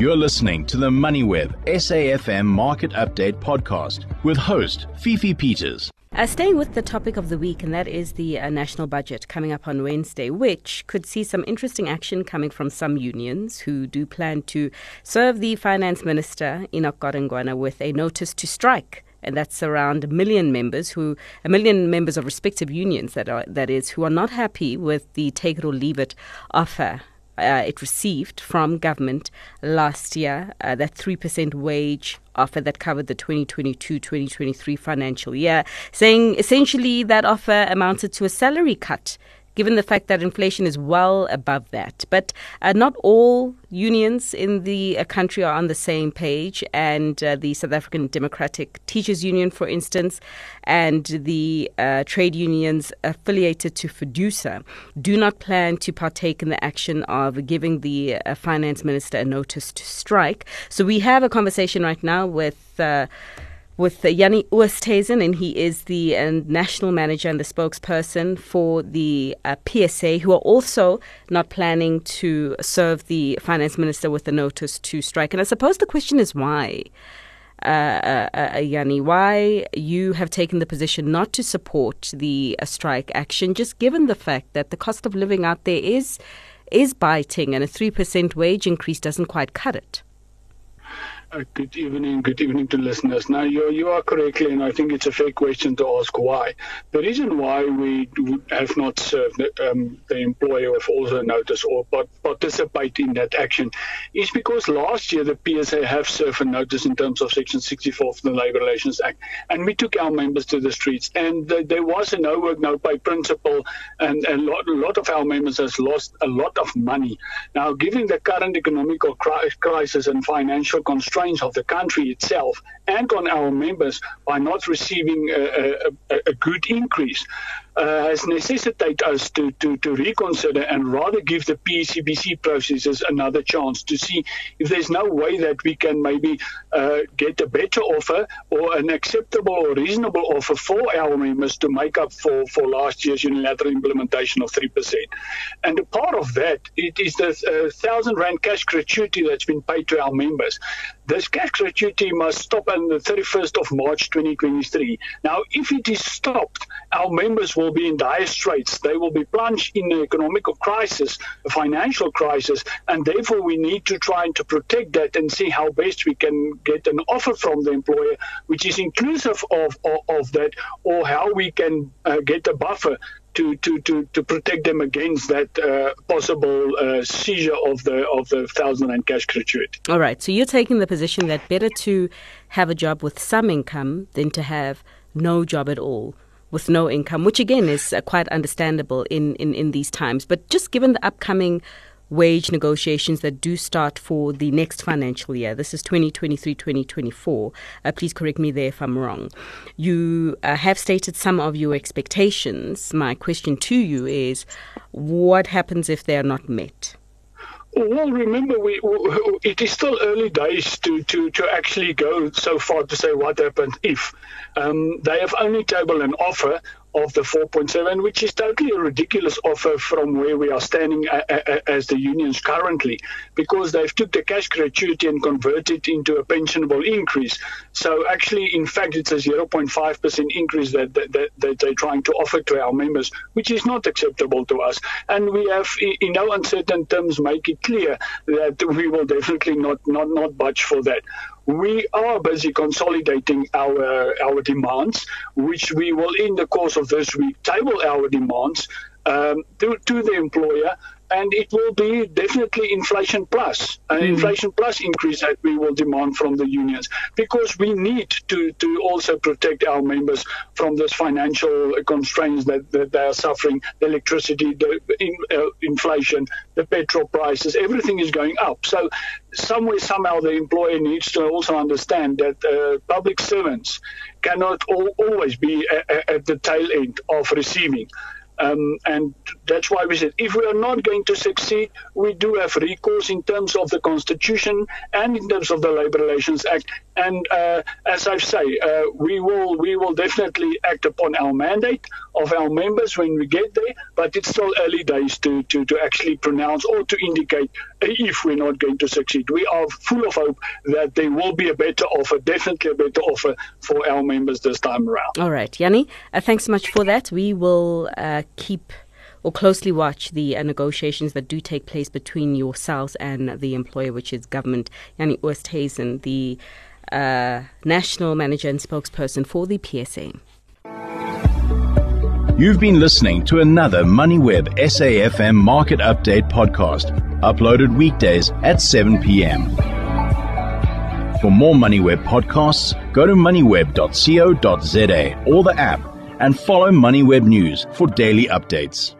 You're listening to the MoneyWeb SAFM Market Update podcast with host Fifi Peters. Uh, staying with the topic of the week, and that is the uh, national budget coming up on Wednesday, which could see some interesting action coming from some unions who do plan to serve the finance minister, Enoch Godongwana, with a notice to strike and that's around a million members who a million members of respective unions that are that is who are not happy with the take it or leave it offer uh, it received from government last year, uh, that 3% wage offer that covered the 2022 2023 financial year, saying essentially that offer amounted to a salary cut given the fact that inflation is well above that. But uh, not all unions in the uh, country are on the same page, and uh, the South African Democratic Teachers Union, for instance, and the uh, trade unions affiliated to FEDUSA do not plan to partake in the action of giving the uh, finance minister a notice to strike. So we have a conversation right now with uh, with Yanni Oosthuizen, and he is the uh, national manager and the spokesperson for the uh, PSA, who are also not planning to serve the finance minister with a notice to strike. And I suppose the question is why. Uh, uh, uh Jannie, why you have taken the position not to support the uh, strike action, just given the fact that the cost of living out there is is biting, and a three percent wage increase doesn't quite cut it. Uh, good evening, good evening to listeners. Now, you, you are correctly, and I think it's a fair question to ask why. The reason why we have not served the, um, the employer with also notice or participate in that action is because last year the PSA have served a notice in terms of Section 64 of the Labour Relations Act, and we took our members to the streets, and the, there was a no work, no pay principle, and a lot, a lot of our members has lost a lot of money. Now, given the current economic crisis and financial constraints, of the country itself and on our members by not receiving a, a, a good increase uh, has necessitated us to, to, to reconsider and rather give the PSCBC processes another chance to see if there's no way that we can maybe uh, get a better offer or an acceptable or reasonable offer for our members to make up for, for last year's unilateral implementation of 3%. And a part of that, it is the uh, 1,000 Rand cash gratuity that's been paid to our members. This cash gratuity must stop the 31st of March 2023. Now, if it is stopped, our members will be in dire straits. They will be plunged in an economic crisis, a financial crisis, and therefore we need to try and to protect that and see how best we can get an offer from the employer which is inclusive of, of, of that, or how we can uh, get a buffer to, to, to, to protect them against that uh, possible uh, seizure of the of the thousand and cash gratuity. All right. So you're taking the position that better to have a job with some income than to have no job at all with no income, which again is uh, quite understandable in, in, in these times. But just given the upcoming wage negotiations that do start for the next financial year. This is 2023 2024. Uh, please correct me there if I'm wrong. You uh, have stated some of your expectations. My question to you is what happens if they are not met? Well, remember, we, it is still early days to, to, to actually go so far to say what happens if. Um, they have only tabled an offer of the 4.7, which is totally a ridiculous offer from where we are standing as the unions currently, because they've took the cash gratuity and converted it into a pensionable increase. So actually, in fact, it's a 0.5% increase that, that, that, they're trying to offer to our members, which is not acceptable to us. And we have, in no uncertain terms, make it clear that we will definitely not, not, not budge for that we are busy consolidating our our demands, which we will, in the course of this week, table our demands um, to, to the employer and it will be definitely inflation plus, an mm. inflation plus increase that we will demand from the unions because we need to, to also protect our members from those financial constraints that, that they are suffering, the electricity, the in, uh, inflation, the petrol prices, everything is going up. So somewhere, somehow, the employer needs to also understand that uh, public servants cannot all, always be at, at the tail end of receiving. Um, and that's why we said if we are not going to succeed, we do have recourse in terms of the Constitution and in terms of the Labour Relations Act. And uh, as I say, uh, we will we will definitely act upon our mandate of our members when we get there. But it's still early days to, to, to actually pronounce or to indicate if we're not going to succeed. We are full of hope that there will be a better offer, definitely a better offer for our members this time around. All right, Yanni, uh, thanks so much for that. We will uh, keep or closely watch the uh, negotiations that do take place between yourselves and the employer, which is government. Yanni Oosthuizen, the uh, national manager and spokesperson for the PSA. You've been listening to another MoneyWeb SAFM Market Update podcast, uploaded weekdays at 7 p.m. For more MoneyWeb podcasts, go to moneyweb.co.za or the app and follow MoneyWeb News for daily updates.